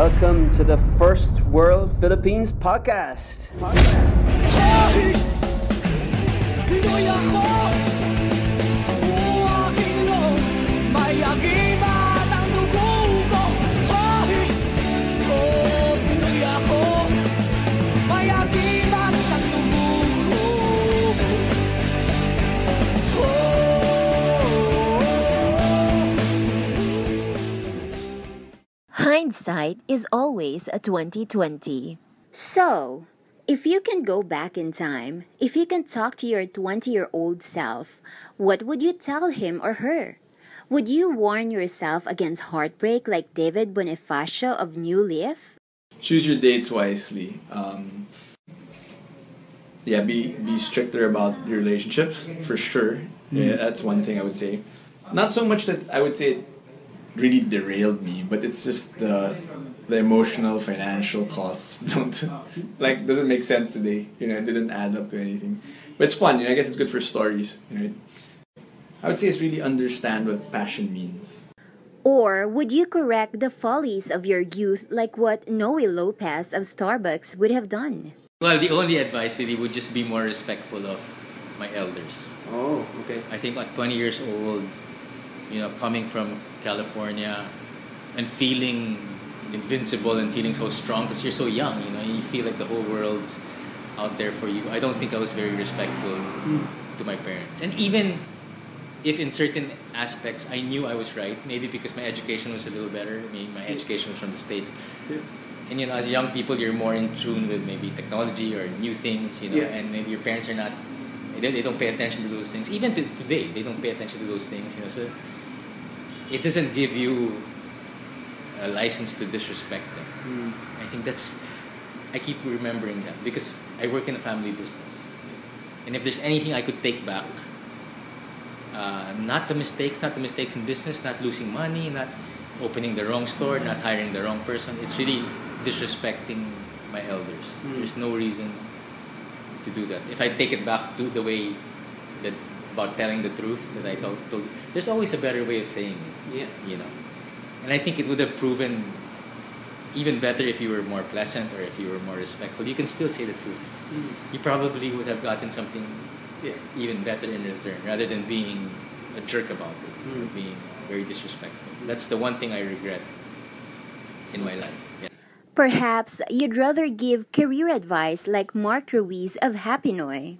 welcome to the First World Philippines podcast. Pinoy Hindsight is always a 2020. So, if you can go back in time, if you can talk to your 20 year old self, what would you tell him or her? Would you warn yourself against heartbreak like David Bonifacio of New Leaf? choose your dates wisely. Um, yeah, be be stricter about your relationships for sure. Yeah, that's one thing I would say. Not so much that I would say it really derailed me, but it's just the the emotional, financial costs don't like doesn't make sense today. You know, it didn't add up to anything. But it's fun. You know, I guess it's good for stories. You know, I would say it's really understand what passion means. Or would you correct the follies of your youth like what Noe Lopez of Starbucks would have done? Well, the only advice really would just be more respectful of my elders. Oh, okay. I think at 20 years old, you know, coming from California and feeling invincible and feeling so strong because you're so young, you know, you feel like the whole world's out there for you. I don't think I was very respectful hmm. to my parents. And even if in certain aspects I knew I was right, maybe because my education was a little better, maybe my education was from the States. And you know, as young people, you're more in tune with maybe technology or new things, you know, Yeah. and maybe your parents are not, they, they don't pay attention to those things. Even to today, they don't pay attention to those things, you know. So it doesn't give you a license to disrespect them. Hmm. I think that's, I keep remembering that because I work in a family business. And if there's anything I could take back, uh, not the mistakes, not the mistakes in business, not losing money, not opening the wrong store, hmm. not hiring the wrong person. It's really disrespecting my elders. Hmm. There's no reason to do that. If I take it back to the way that about telling the truth that I told, told there's always a better way of saying it. Yeah. You know, and I think it would have proven even better if you were more pleasant or if you were more respectful. You can still say the truth. You probably would have gotten something Yeah. even better in return rather than being a jerk about it or Mm. being very disrespectful. That's the one thing I regret in my life. Yeah. Perhaps you'd rather give career advice like Mark Ruiz of Happy Hapinoy.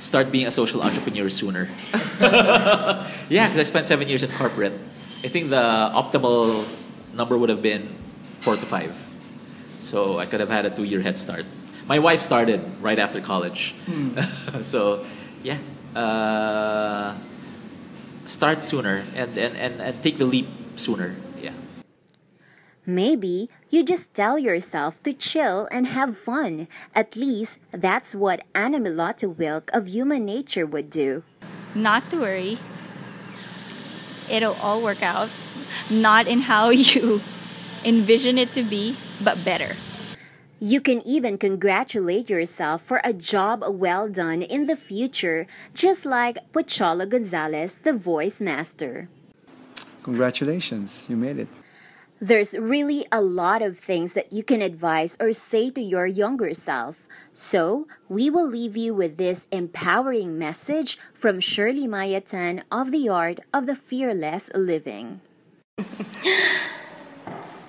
Start being a social entrepreneur sooner. yeah, because I spent seven years in corporate. I think the optimal number would have been four to five. So I could have had a two year head start. My wife started right after college. so, yeah. Uh, start sooner and, and, and, and take the leap sooner. Yeah. Maybe you just tell yourself to chill and have fun. At least that's what Anna Meloto Wilk of Human Nature would do. not to worry. It'll all work out. Not in how you envision it to be, but better. You can even congratulate yourself for a job well done in the future, just like Pocholo Gonzalez, the voice master. Congratulations, you made it. There's really a lot of things that you can advise or say to your younger self. So, we will leave you with this empowering message from Shirley Mayatan of the Art of the Fearless Living.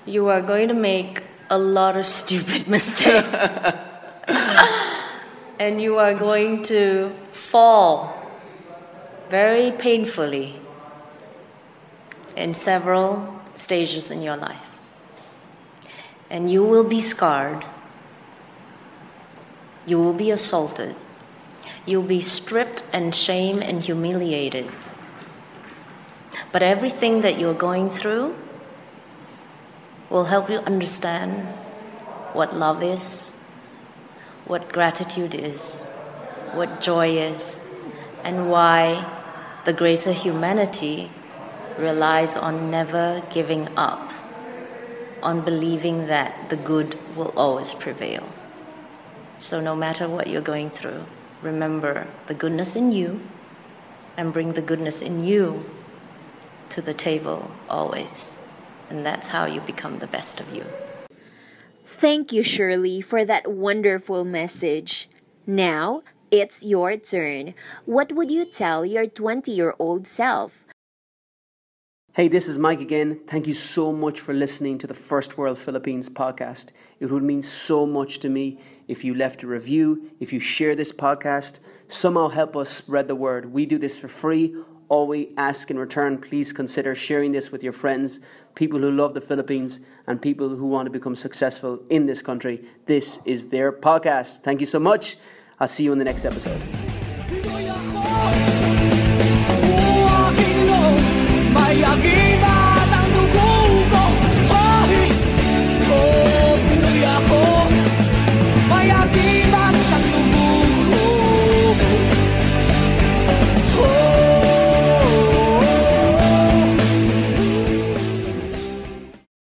you are going to make a lot of stupid mistakes. and you are going to fall very painfully in several stages in your life. And you will be scarred. You will be assaulted. You'll be stripped and shamed and humiliated. But everything that you're going through will help you understand what love is, what gratitude is, what joy is, and why the greater humanity relies on never giving up, on believing that the good will always prevail. So, no matter what you're going through, remember the goodness in you and bring the goodness in you to the table always. And that's how you become the best of you. Thank you, Shirley, for that wonderful message. Now, it's your turn. What would you tell your 20 year old self? Hey, this is Mike again. Thank you so much for listening to the First World Philippines podcast. It would mean so much to me if you left a review, if you share this podcast, somehow help us spread the word. We do this for free. All we ask in return, please consider sharing this with your friends, people who love the Philippines, and people who want to become successful in this country. This is their podcast. Thank you so much. I'll see you in the next episode.